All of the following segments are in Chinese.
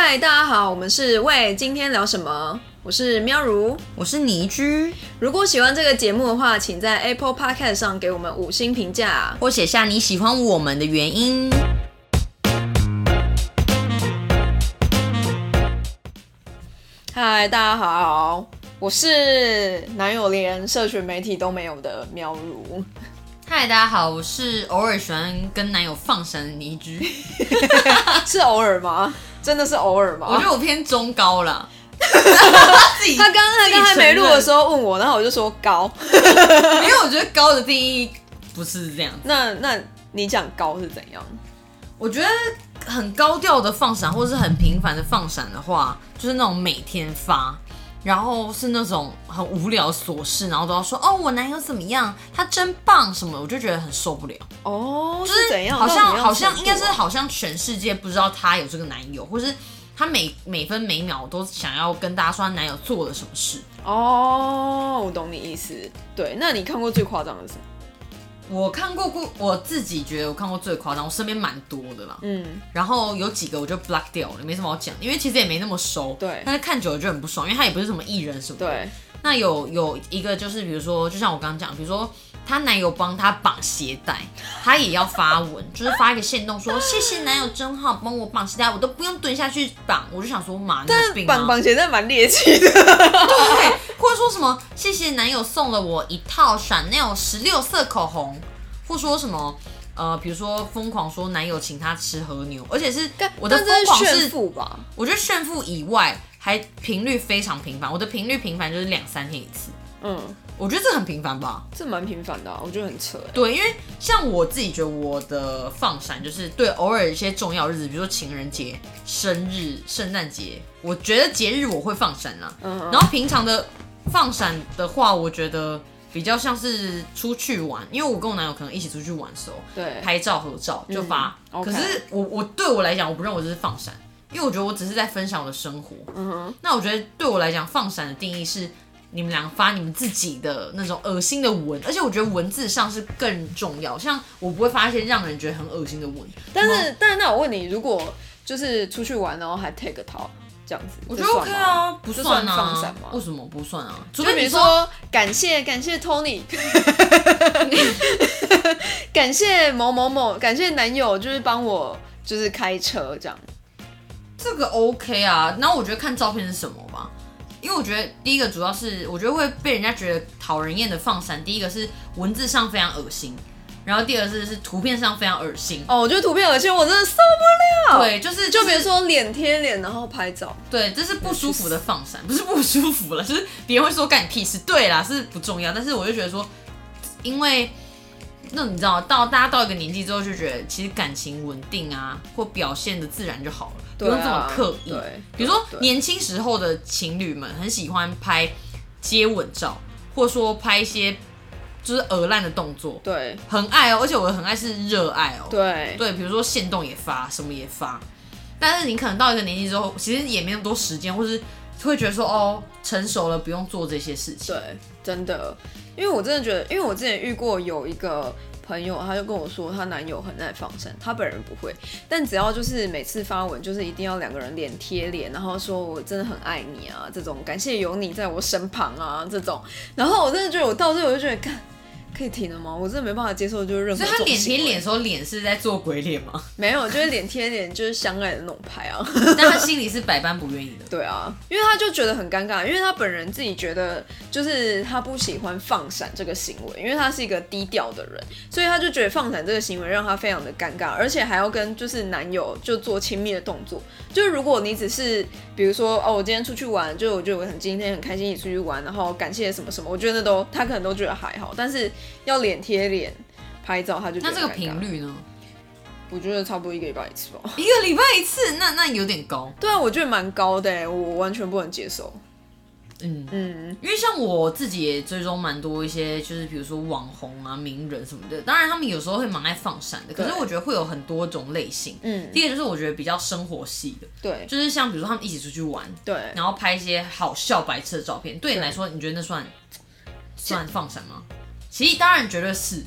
嗨，大家好，我们是喂，今天聊什么？我是喵如，我是倪居。如果喜欢这个节目的话，请在 Apple Podcast 上给我们五星评价，或写下你喜欢我们的原因。嗨，大家好，我是男友连社群媒体都没有的喵如。嗨，大家好，我是偶尔喜欢跟男友放闪的倪居。是偶尔吗？真的是偶尔吗？我觉得我偏中高了。他刚刚刚还没录的时候问我，然后我就说高，因为我觉得高的定义不是这样。那那你讲高是怎样？我觉得很高调的放闪，或是很频繁的放闪的话，就是那种每天发，然后是那种很无聊琐事，然后都要说哦，我男友怎么样，他真棒什么，我就觉得很受不了。哦，就是怎样？好像好像应该是好像全世界不知道他有这个男友，或是他每每分每秒都想要跟大家说他男友做了什么事。哦，我懂你意思。对，那你看过最夸张的是？我看过过，我自己觉得我看过最夸张，我身边蛮多的啦。嗯，然后有几个我就 block 掉了，没什么好讲，因为其实也没那么熟。对，但是看久了就很不爽，因为他也不是什么艺人什么。对。那有有一个就是，比如说，就像我刚刚讲，比如说她男友帮她绑鞋带，她也要发文，就是发一个线动说谢谢男友真好，帮我绑鞋带，我都不用蹲下去绑，我就想说妈，但绑绑鞋带蛮猎奇的。对，或者说什么谢谢男友送了我一套 Chanel 十六色口红，或说什么呃，比如说疯狂说男友请她吃和牛，而且是我的疯狂是炫富吧？我觉得炫富以外。还频率非常频繁，我的频率频繁就是两三天一次。嗯，我觉得这很频繁吧？这蛮频繁的，我觉得很扯。对，因为像我自己觉得我的放闪就是对偶尔一些重要日子，比如说情人节、生日、圣诞节，我觉得节日我会放闪啦。嗯。然后平常的放闪的话，我觉得比较像是出去玩，因为我跟我男友可能一起出去玩的时候，对，拍照合照就发。可是我我对我来讲，我不认为这是放闪。因为我觉得我只是在分享我的生活，嗯哼。那我觉得对我来讲，放闪的定义是你们俩发你们自己的那种恶心的文，而且我觉得文字上是更重要。像我不会发一些让人觉得很恶心的文。但是，但是，那我问你，如果就是出去玩，然后还 take 套这样子，我觉得 OK 啊，不算放闪吗？为什么不算啊？就比如说感谢感谢 Tony，感谢某某某，感谢男友就是帮我就是开车这样。这个 OK 啊，然后我觉得看照片是什么吧，因为我觉得第一个主要是我觉得会被人家觉得讨人厌的放闪，第一个是文字上非常恶心，然后第二个是是图片上非常恶心。哦，我觉得图片恶心，我真的受不了。对，就是就比如说脸贴脸，然后拍照，对，这是不舒服的放闪，不是不舒服了，就是别人会说干你屁事。对啦，是不重要，但是我就觉得说，因为。那你知道，到大家到一个年纪之后，就觉得其实感情稳定啊，或表现的自然就好了，不用这么刻意。对，比如说年轻时候的情侣们很喜欢拍接吻照，或者说拍一些就是鹅烂的动作，对，很爱哦。而且我很爱是热爱哦，对对，比如说线动也发，什么也发。但是你可能到一个年纪之后，其实也没那么多时间，或是会觉得说哦，成熟了不用做这些事情。对，真的。因为我真的觉得，因为我之前遇过有一个朋友，他就跟我说，她男友很爱放生，她本人不会，但只要就是每次发文，就是一定要两个人脸贴脸，然后说我真的很爱你啊，这种感谢有你在我身旁啊，这种，然后我真的觉得我到这我就觉得，看。可以停了吗？我真的没办法接受，就是任何。所以他脸贴脸时候，脸是在做鬼脸吗？没有，就是脸贴脸，就是相爱的那种拍啊。但他心里是百般不愿意的。对啊，因为他就觉得很尴尬，因为他本人自己觉得，就是他不喜欢放闪这个行为，因为他是一个低调的人，所以他就觉得放闪这个行为让他非常的尴尬，而且还要跟就是男友就做亲密的动作。就是如果你只是比如说哦，我今天出去玩，就我就很今天很开心一起出去玩，然后感谢什么什么，我觉得那都他可能都觉得还好，但是。要脸贴脸拍照，他就那这个频率呢？我觉得差不多一个礼拜一次吧。一个礼拜一次，那那有点高。对啊，我觉得蛮高的，我完全不能接受。嗯嗯，因为像我自己也追踪蛮多一些，就是比如说网红啊、名人什么的。当然，他们有时候会蛮爱放闪的。可是我觉得会有很多种类型。嗯，第一个就是我觉得比较生活系的。对，就是像比如说他们一起出去玩，对，然后拍一些好笑白痴的照片。对你来说，你觉得那算算放闪吗？其实当然绝对是，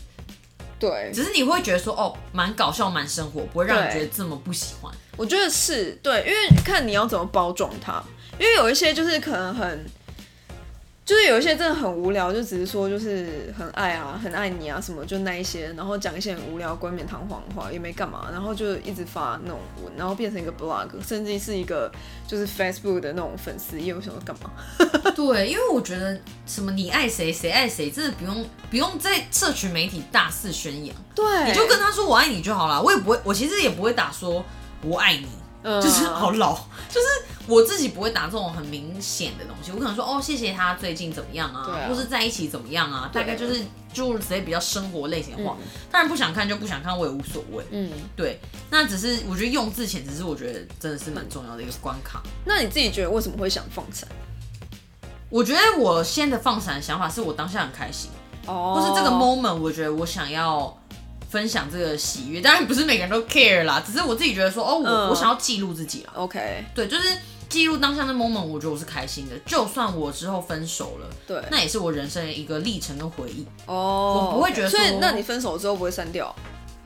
对，只是你会觉得说哦，蛮搞笑，蛮生活，不会让你觉得这么不喜欢。我觉得是对，因为看你要怎么包装它，因为有一些就是可能很。就是有一些真的很无聊，就只是说就是很爱啊，很爱你啊什么，就那一些，然后讲一些很无聊、冠冕堂皇的话，也没干嘛，然后就一直发那种文，然后变成一个 blog，甚至是一个就是 Facebook 的那种粉丝页，我想说干嘛？对，因为我觉得什么你爱谁谁爱谁，真的不用不用在社群媒体大肆宣扬，对，你就跟他说我爱你就好了，我也不会，我其实也不会打说我爱你。就是好老，就是我自己不会打这种很明显的东西，我可能说哦，谢谢他最近怎么样啊，或是在一起怎么样啊，大概就是诸如此类比较生活类型的话，当然不想看就不想看，我也无所谓。嗯，对，那只是我觉得用字前，只是我觉得真的是蛮重要的一个关卡。那你自己觉得为什么会想放闪？我觉得我现在的放闪的想法是我当下很开心，哦，或是这个 moment，我觉得我想要。分享这个喜悦，当然不是每个人都 care 啦，只是我自己觉得说，哦，我我想要记录自己了。OK，对，就是记录当下的 moment，我觉得我是开心的。就算我之后分手了，对，那也是我人生的一个历程跟回忆。哦，我不会觉得。所以，那你分手之后不会删掉？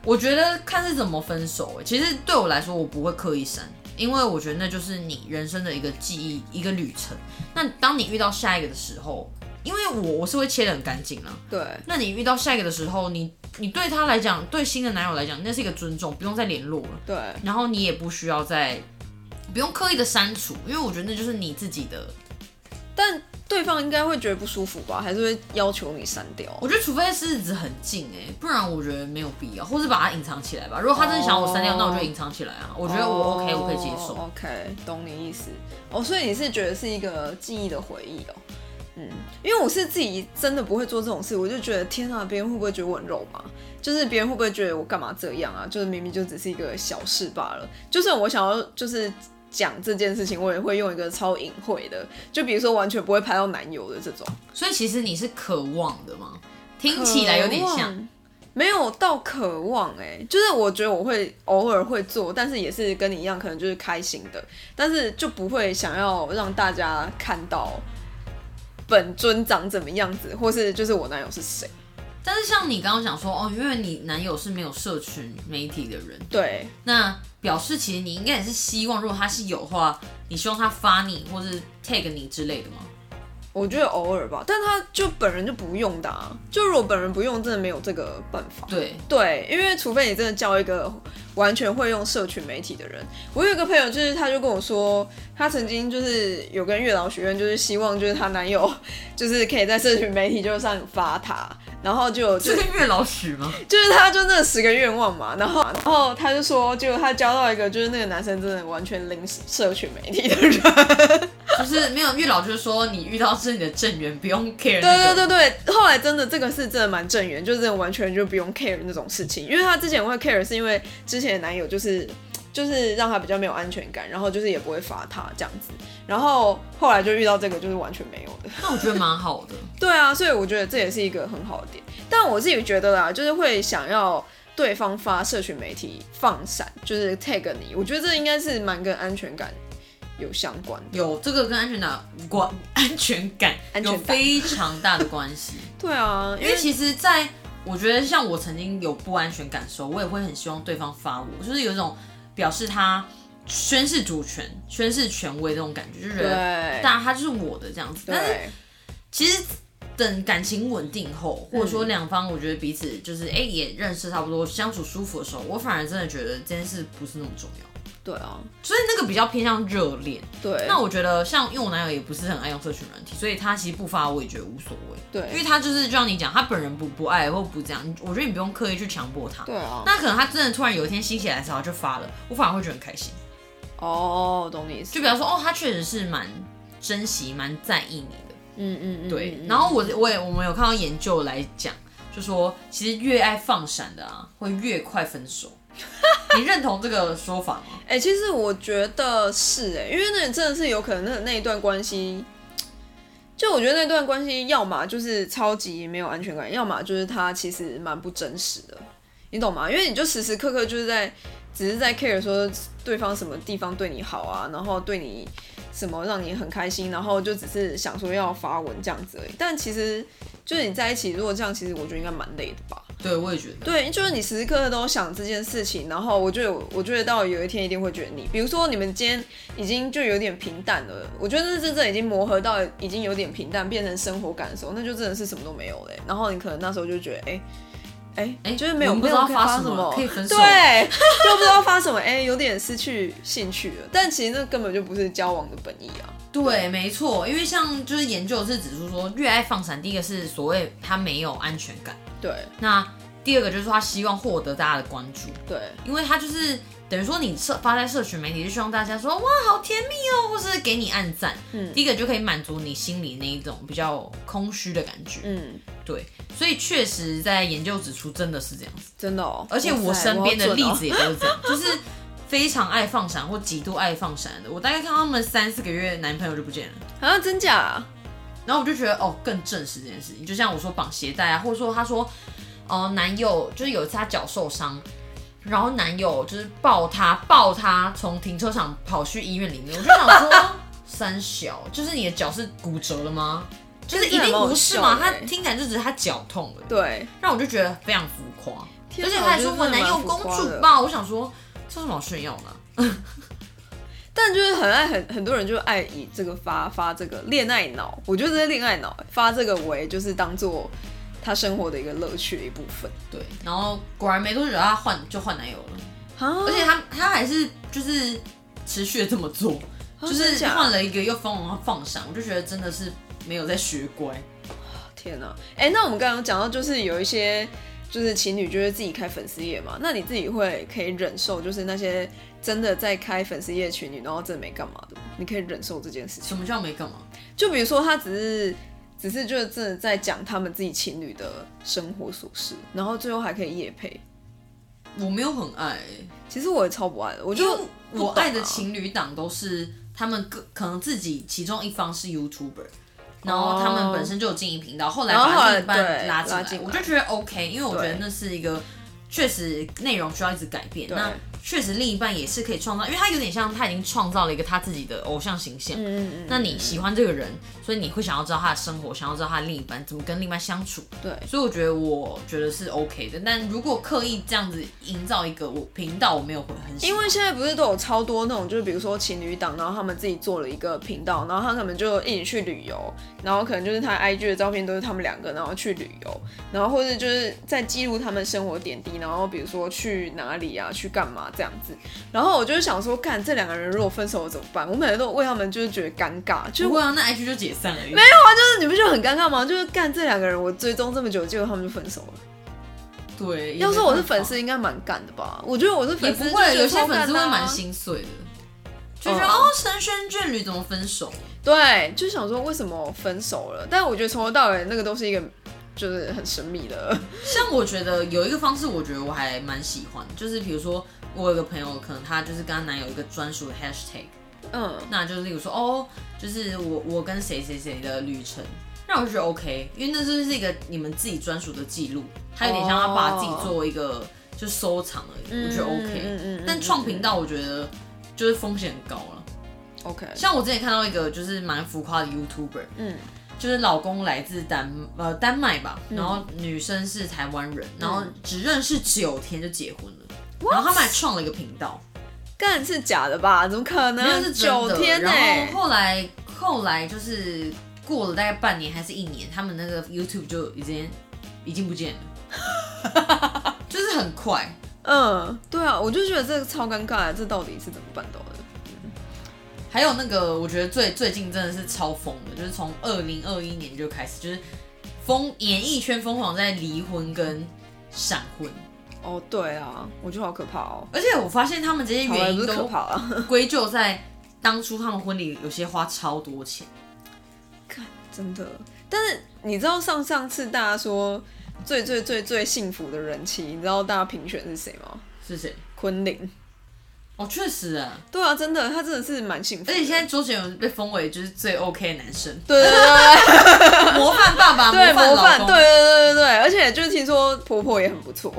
我觉得看是怎么分手。其实对我来说，我不会刻意删，因为我觉得那就是你人生的一个记忆，一个旅程。那当你遇到下一个的时候，因为我我是会切的很干净啊。对，那你遇到下一个的时候，你。你对他来讲，对新的男友来讲，那是一个尊重，不用再联络了。对，然后你也不需要再不用刻意的删除，因为我觉得那就是你自己的。但对方应该会觉得不舒服吧？还是会要求你删掉？我觉得除非是日子很近哎，不然我觉得没有必要，或是把它隐藏起来吧。如果他真的想我删掉，那我就隐藏起来啊。我觉得我 OK，我可以接受。OK，懂你意思。哦，所以你是觉得是一个记忆的回忆哦。嗯，因为我是自己真的不会做这种事，我就觉得天啊，别人会不会觉得我很肉麻？就是别人会不会觉得我干嘛这样啊？就是明明就只是一个小事罢了。就算我想要就是讲这件事情，我也会用一个超隐晦的，就比如说完全不会拍到男友的这种。所以其实你是渴望的吗？听起来有点像，没有到渴望哎，就是我觉得我会偶尔会做，但是也是跟你一样，可能就是开心的，但是就不会想要让大家看到。本尊长怎么样子，或是就是我男友是谁？但是像你刚刚讲说哦，因为你男友是没有社群媒体的人，对，那表示其实你应该也是希望，如果他是有的话，你希望他发你或是 tag 你之类的吗？我觉得偶尔吧，但他就本人就不用的，就如果本人不用，真的没有这个办法。对对，因为除非你真的交一个完全会用社群媒体的人。我有一个朋友，就是他就跟我说，他曾经就是有跟月老学院，就是希望就是她男友 就是可以在社群媒体就上发他。然后就就是月老许吗？就是他就那十个愿望嘛，然后然后他就说，就他交到一个就是那个男生真的完全零社群媒体的人，就是没有月老就是说你遇到是你的正缘，不用 care。对对对对，后来真的这个是真的蛮正缘，就是完全就不用 care 那种事情，因为他之前会 care 是因为之前的男友就是。就是让他比较没有安全感，然后就是也不会罚他这样子，然后后来就遇到这个就是完全没有的。那我觉得蛮好的。对啊，所以我觉得这也是一个很好的点。但我自己觉得啦，就是会想要对方发社群媒体放闪，就是 tag 你，我觉得这应该是蛮跟安全感有相关。有这个跟安全感关安全感有非常大的关系。对啊，因为其实在我觉得像我曾经有不安全感的时候，我也会很希望对方发我，就是有一种。表示他宣誓主权、宣誓权威这种感觉，就是大他就是我的这样子。但是其实等感情稳定后，或者说两方我觉得彼此就是哎也认识差不多、相处舒服的时候，我反而真的觉得这件事不是那么重要。对啊，所以那个比较偏向热恋。对，那我觉得像因为我男友也不是很爱用社群软体，所以他其实不发我也觉得无所谓。对，因为他就是就像你讲，他本人不不爱或不这样，我觉得你不用刻意去强迫他。对啊，那可能他真的突然有一天心血来潮就发了，我反而会觉得很开心。哦，懂你意思。就比方说，哦，他确实是蛮珍惜、蛮在意你的。嗯嗯嗯。对，然后我我也我们有看到研究来讲，就说其实越爱放闪的啊，会越快分手。你认同这个说法吗？哎，其实我觉得是哎，因为那真的是有可能那那一段关系，就我觉得那段关系要么就是超级没有安全感，要么就是他其实蛮不真实的，你懂吗？因为你就时时刻刻就是在只是在 care 说对方什么地方对你好啊，然后对你什么让你很开心，然后就只是想说要发文这样子而已。但其实就是你在一起如果这样，其实我觉得应该蛮累的吧。对，我也觉得。对，就是你时时刻刻都想这件事情，然后我觉得，我觉得到有一天一定会觉得你，比如说你们今天已经就有点平淡了，我觉得是真正已经磨合到已经有点平淡，变成生活感的时候，那就真的是什么都没有嘞。然后你可能那时候就觉得，哎。哎哎，就是没有不知道发什么，可以分 手，对，就不知道发什么，哎，有点失去兴趣了。但其实那根本就不是交往的本意啊。对，没错，因为像就是研究是指出说，越爱放闪，第一个是所谓他没有安全感，对。那第二个就是说他希望获得大家的关注，对，因为他就是等于说你社发在社群媒体，就希望大家说哇好甜蜜哦，或是给你按赞，嗯，第一个就可以满足你心里那一种比较空虚的感觉，嗯，对。所以确实，在研究指出，真的是这样子，真的哦。而且我身边的例子也都是这样，就是非常爱放闪或极度爱放闪的。我大概看他们三四个月，男朋友就不见了，啊，真假？然后我就觉得，哦，更证实这件事情。就像我说绑鞋带啊，或者说他说，哦，男友就是有一次他脚受伤，然后男友就是抱他，抱他从停车场跑去医院里面。我就想说，三小，就是你的脚是骨折了吗？就是一定不是嘛？他听起来就只是他脚痛了，对，让我就觉得非常浮夸，而且他还说我男友公主抱，我想说这什么好炫耀呢？但就是很爱很很多人就爱以这个发发这个恋爱脑，我觉得这些恋爱脑发这个为就是当做他生活的一个乐趣的一部分。对，然后果然没多久他换就换男友了，而且他他还是就是持续的这么做，就是换了一个又疯狂放闪，我就觉得真的是。没有在学乖，天哪！哎，那我们刚刚讲到，就是有一些就是情侣就是自己开粉丝页嘛，那你自己会可以忍受，就是那些真的在开粉丝页情侣，然后真的没干嘛的，你可以忍受这件事情？什么叫没干嘛？就比如说他只是只是就是真的在讲他们自己情侣的生活琐事，然后最后还可以夜配。我没有很爱，其实我也超不爱的。我就我爱的情侣档都是他们各可能自己其中一方是 YouTuber。然后他们本身就有经营频道，后来把另一半拉进来，我就觉得 OK，因为我觉得那是一个确实内容需要一直改变。那确实，另一半也是可以创造，因为他有点像他已经创造了一个他自己的偶像形象。嗯嗯嗯。那你喜欢这个人，所以你会想要知道他的生活，想要知道他的另一半怎么跟另一半相处。对。所以我觉得，我觉得是 OK 的。但如果刻意这样子营造一个我频道，我没有会很。因为现在不是都有超多那种，就是比如说情侣档，然后他们自己做了一个频道，然后他可能就一起去旅游，然后可能就是他 IG 的照片都是他们两个，然后去旅游，然后或者就是在记录他们生活点滴，然后比如说去哪里啊，去干嘛这样子。然后我就是想说，干这两个人如果分手了怎么办？我每次都为他们就是觉得尴尬，就会啊，那 IG 就解散了。没有啊，就是你不觉得很尴尬吗？就是干这两个人，我追踪这么久，结果他们就分手了。对，要说我是粉丝，应该蛮干的吧？我觉得我是粉丝，不会有些粉丝会蛮心碎的，就觉得哦，神仙眷侣怎么分手？对，就想说为什么分手了？但我觉得从头到尾那个都是一个就是很神秘的。像我觉得有一个方式，我觉得我还蛮喜欢，就是比如说。我有个朋友，可能她就是跟她男友一个专属的 hashtag，嗯，那就是例如说，哦，就是我我跟谁谁谁的旅程，那我就觉得 OK，因为那就是一个你们自己专属的记录，他有点像他把自己作为一个就收藏而已，我觉得 OK。但创频道我觉得就是风险很高了，OK。像我之前看到一个就是蛮浮夸的 YouTuber，嗯，就是老公来自丹呃丹麦吧，然后女生是台湾人，然后只认识九天就结婚了。然后他们还创了一个频道，干是假的吧？怎么可能？是九天呢？然后后来后来就是过了大概半年还是一年，他们那个 YouTube 就已经已经不见了，就是很快。嗯，对啊，我就觉得这个超尴尬，这到底是怎么办到的？还有那个，我觉得最最近真的是超疯的，就是从二零二一年就开始，就是疯演艺圈疯狂在离婚跟闪婚。哦，对啊，我觉得好可怕哦。而且我发现他们这些原因都啊，归咎在当初他们婚礼有些花超多钱。看，真的。但是你知道上上次大家说最最最最幸福的人妻，你知道大家评选是谁吗？是谁？昆凌。哦，确实啊。对啊，真的，他真的是蛮幸福。而且现在周杰伦被封为就是最 OK 的男生。对对对，模范爸爸，对模范，对对对对对。而且就是听说婆婆也很不错。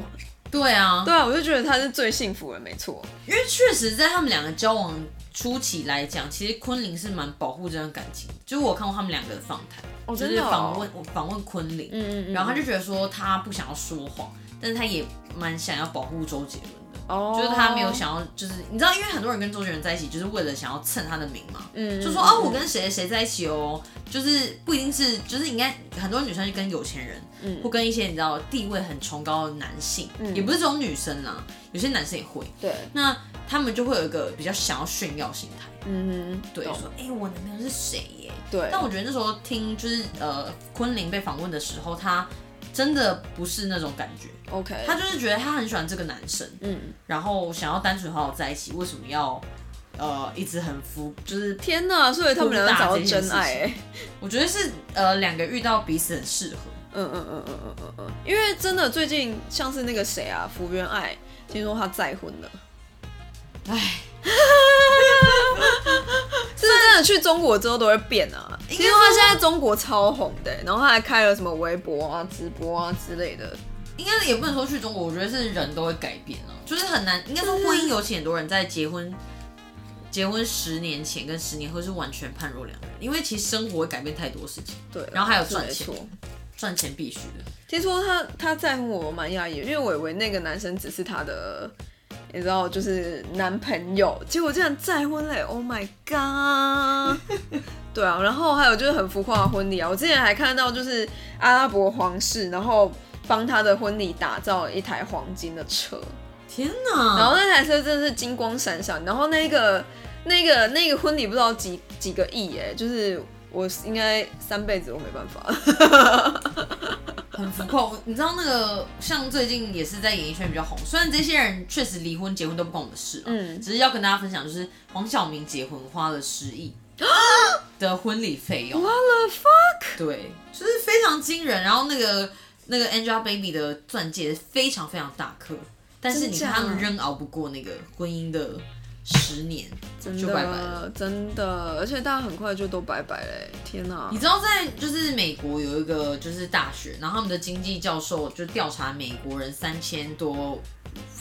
对啊，对啊，我就觉得他是最幸福的，没错。因为确实在他们两个交往初期来讲，其实昆凌是蛮保护这段感情。就是我看过他们两个的访谈，就是访问访问昆凌，嗯嗯，然后他就觉得说他不想要说谎，但是他也蛮想要保护周杰伦的。哦，就是他没有想要，就是你知道，因为很多人跟周杰伦在一起，就是为了想要蹭他的名嘛，嗯，就说哦，我跟谁谁在一起哦，就是不一定是，就是应该很多女生就跟有钱人，嗯。或跟一些你知道地位很崇高的男性，嗯。也不是这种女生啦，有些男生也会，对，那他们就会有一个比较想要炫耀心态，嗯哼，对，懂。说哎、我男朋友是谁耶？对，但我觉得那时候听就是呃昆凌被访问的时候，他真的不是那种感觉，OK，他就是觉得他很喜欢这个男生，嗯，然后想要单纯好好在一起，为什么要呃一直很敷？就是天哪，所以他们两个找到真爱哎，我觉得是呃两个遇到彼此很适合。嗯嗯嗯嗯嗯嗯嗯，因为真的最近像是那个谁啊，福原爱，听说他再婚了，唉，是不是真的去中国之后都会变啊？听说他现在中国超红的，然后他还开了什么微博啊、直播啊之类的。应该也不能说去中国，我觉得是人都会改变啊，就是很难。应该说婚姻尤其很多人在结婚。结婚十年前跟十年后是完全判若两人，因为其实生活会改变太多事情，对，然后还有是赚钱。赚钱必须的。听说他他在乎我蛮讶异，因为我以为那个男生只是他的，你知道，就是男朋友，结果竟然再婚嘞！Oh my god！对啊，然后还有就是很浮夸的婚礼啊，我之前还看到就是阿拉伯皇室，然后帮他的婚礼打造了一台黄金的车，天哪！然后那台车真的是金光闪闪，然后那个那个那个婚礼不知道几几个亿哎，就是我应该三辈子都没办法。很浮夸。我你知道那个像最近也是在演艺圈比较红，虽然这些人确实离婚结婚都不关我们的事啊，嗯只是要跟大家分享，就是黄晓明结婚花了十亿 的婚礼费用 What the fuck？对，就是非常惊人。然后那个那个 Angelababy 的钻戒非常非常大颗，但是你看他们仍熬不过那个婚姻的十年，真就拜拜了。的，真的，而且大家很快就都拜拜嘞！天哪。你，知道在就是美国有一个就是大学，然后他们的经济教授就调查美国人三千多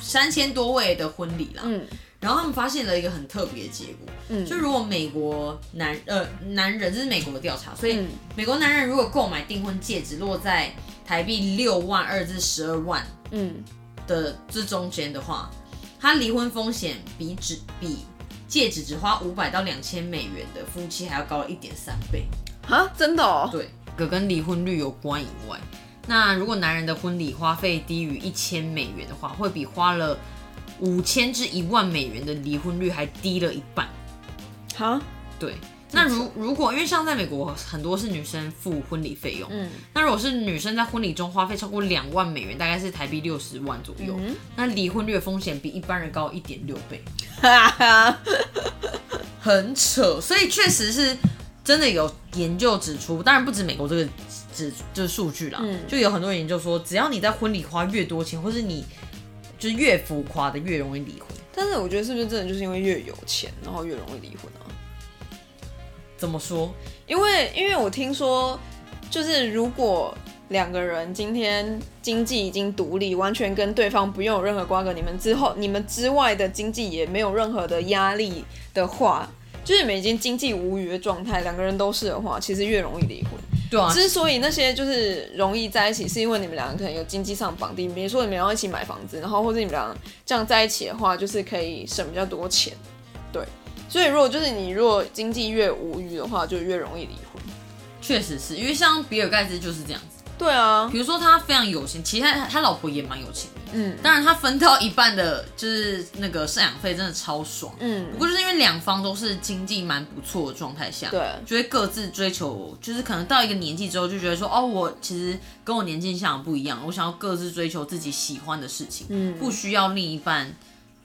三千多位的婚礼啦，嗯。然后他们发现了一个很特别的结果，嗯。就如果美国男呃男人这是美国的调查，所以嗯。美国男人如果购买订婚戒指落在台币六万二至十二万嗯，的这中间的话，他离婚风险比只比戒指只花五百到两千美元的夫妻还要高了一点三倍。啊，真的哦，对，可跟离婚率有关以外，那如果男人的婚礼花费低于一千美元的话，会比花了五千至一万美元的离婚率还低了一半。好，对，那如如果因为像在美国很多是女生付婚礼费用，嗯那如果是女生在婚礼中花费超过两万美元，大概是台币六十万左右，嗯那离婚率的风险比一般人高一点六倍，哈哈，很扯。所以确实是真的有研究指出，当然不止美国这个指就是数据啦，嗯就有很多研究说，只要你在婚礼花越多钱，或是你就是越浮夸的，越容易离婚。但是我觉得是不是真的就是因为越有钱，然后越容易离婚啊？怎么说？因为因为我听说，就是如果两个人今天经济已经独立，完全跟对方不用有任何瓜葛，你们之后你们之外的经济也没有任何的压力的话，就是你们已经经济无余的状态，两个人都是的话，其实越容易离婚。对啊，之所以那些就是容易在一起，是因为你们两个可能有经济上绑定，比如说你们要一起买房子，然后或者你们俩这样在一起的话，就是可以省比较多钱。对，所以如果就是你如果经济越无余的话，就越容易离婚。确实是因为像比尔盖茨就是这样子。对啊，比如说他非常有钱，其实他他老婆也蛮有钱的，嗯当然他分到一半的就是那个赡养费真的超爽。嗯不，过就是因为两方都是经济蛮不错的状态下，对就会各自追求，就是可能到一个年纪之后就觉得说，哦，我其实跟我年纪想的不一样，我想要各自追求自己喜欢的事情，嗯不需要另一半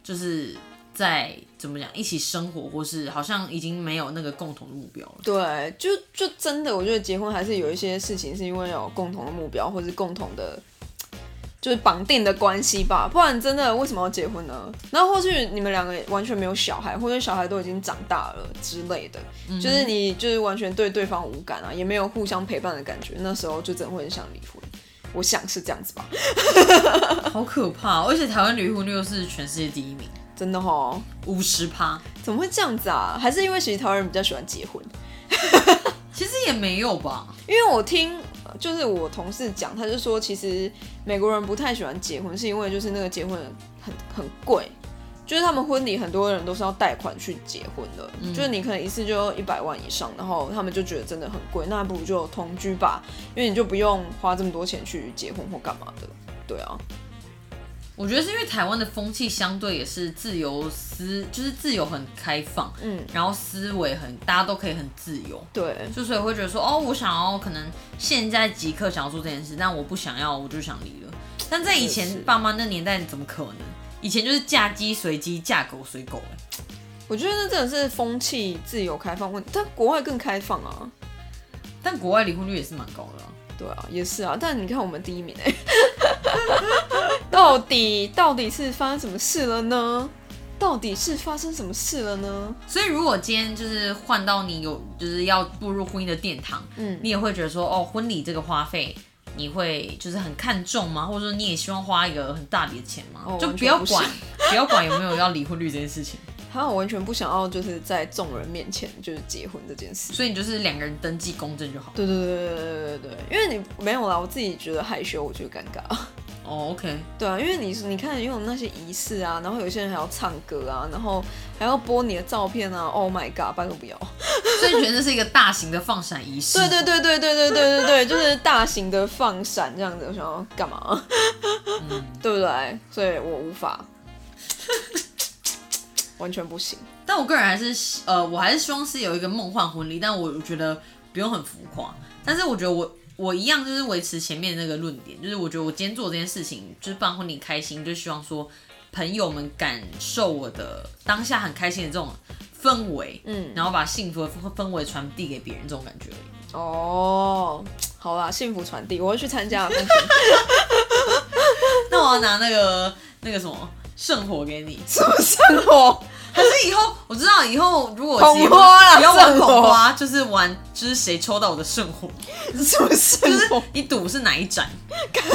就是在怎么讲一起生活，或是好像已经没有那个共同的目标了。对，就就真的，我觉得结婚还是有一些事情是因为有共同的目标，或是共同的，就是绑定的关系吧。不然真的为什么要结婚呢？然后或许你们两个完全没有小孩，或者小孩都已经长大了之类的，就是你就是完全对对方无感啊，也没有互相陪伴的感觉，那时候就真的会很想离婚。我想是这样子吧，好可怕哦、而且台湾离婚率又是全世界第一名，真的哦，五十趴。怎么会这样子啊？还是因为其实台湾人比较喜欢结婚？其实也没有吧，因为我听就是我同事讲，他就说其实美国人不太喜欢结婚，是因为就是那个结婚很很贵，就是他们婚礼很多人都是要贷款去结婚的，就是你可能一次就一百万以上，然后他们就觉得真的很贵，那不如就同居吧，因为你就不用花这么多钱去结婚或干嘛的，对啊。我觉得是因为台湾的风气相对也是自由思，就是自由很开放，嗯，然后思维很，大家都可以很自由，对，就所以会觉得说，哦，我想要可能现在即刻想要做这件事，但我不想要，我就想离了。但在以前爸妈那年代怎么可能？以前就是嫁鸡随鸡，嫁狗随狗。哎，我觉得那真的是风气自由开放问题，但国外更开放啊。但国外离婚率也是蛮高的。对啊，也是啊。但你看我们第一名哎。到底到底是发生什么事了呢？到底是发生什么事了呢？所以如果今天就是换到你有就是要步入婚姻的殿堂嗯。你也会觉得说哦婚礼这个花费你会就是很看重吗？或者说你也希望花一个很大笔的钱吗？就不要管 不要管有没有要离婚率这件事情。他完全不想要就是在众人面前就是结婚这件事。所以你就是两个人登记公证就好对对对对对对对因为你没有啦我自己觉得害羞我觉得尴尬。哦，OK，对啊，因为你你看用那些仪式啊，然后有些人还要唱歌啊，然后还要播你的照片啊，Oh my god，拜托不要。所以你觉得这是一个大型的放闪仪式？对对对对对对对对对，就是大型的放闪这样子，我想要干嘛？嗯，对不对？所以我无法。完全不行，但我个人还是呃，我还是希望是有一个梦幻婚礼，但我觉得不用很浮夸。但是我觉得我我一样就是维持前面那个论点，就是我觉得我今天做这件事情就是办婚礼开心，就希望说朋友们感受我的当下很开心的这种氛围，嗯，然后把幸福的氛围传递给别人这种感觉。哦，好啦，幸福传递，我会去参加。那我要拿那个那个什么。圣火给你，什么圣火？还是以后我知道以后如果捧花不要玩捧花，就是玩就是谁抽到我的圣火，什么圣火？你赌是哪一盏？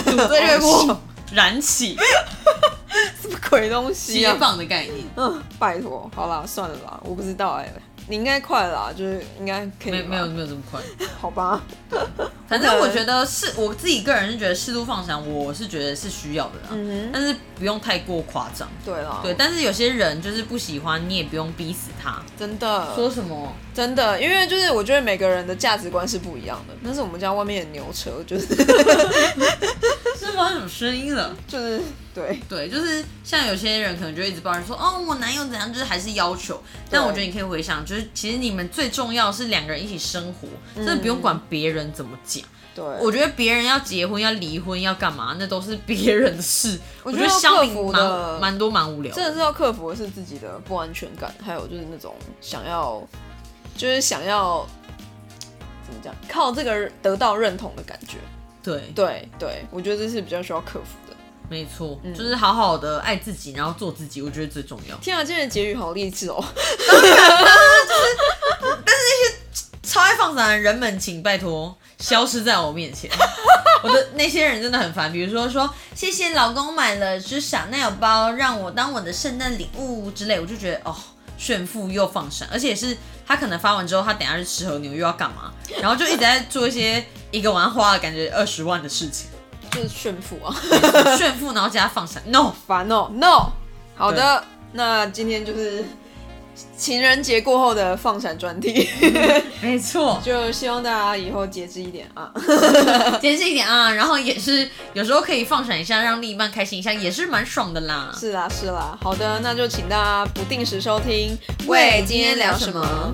赌在月幕燃起，什么鬼东西啊？接棒的概念。嗯，拜托，好啦，算了吧，我不知道哎。你应该快啦，就是应该可以。没没有没有这么快，好吧。反正我觉得是我自己个人是觉得适度放闪，我是觉得是需要的啦。嗯但是不用太过夸张。对啦。对，但是有些人就是不喜欢，你也不用逼死他。真的。说什么？真的，因为就是我觉得每个人的价值观是不一样的。但是我们家外面的牛车，就是。是发生什么声音了？就是。对对，就是像有些人可能就一直抱怨说，哦，我男友怎样，就是还是要求。但我觉得你可以回想，就是其实你们最重要是两个人一起生活，真的不用管别人怎么讲。对，我觉得别人要结婚、要离婚、要干嘛，那都是别人的事。我觉得克服的蛮多蛮无聊，真的是要克服的是自己的不安全感，还有就是那种想要，就是想要怎么讲，靠这个得到认同的感觉。对对对，我觉得这是比较需要克服的。没错，就是好好的爱自己，然后做自己，我觉得最重要。天啊，今天的结语好励志哦！就是，但是那些超爱放闪的人们，请拜托消失在我面前。我的那些人真的很烦，比如说说谢谢老公买了只小奈有包，让我当我的圣诞礼物之类，我就觉得哦，炫富又放闪，而且是他可能发完之后，他等下去吃和牛又要干嘛，然后就一直在做一些一个晚花了感觉二十万的事情。就是炫富啊，炫富，然后加放闪，no，烦哦，no。好的，那今天就是情人节过后的放闪专题，没错，就希望大家以后节制一点啊，节制一点啊，然后也是有时候可以放闪一下，让另一半开心一下，也是蛮爽的啦。是啦，是啦，好的，那就请大家不定时收听。喂，今天聊什么？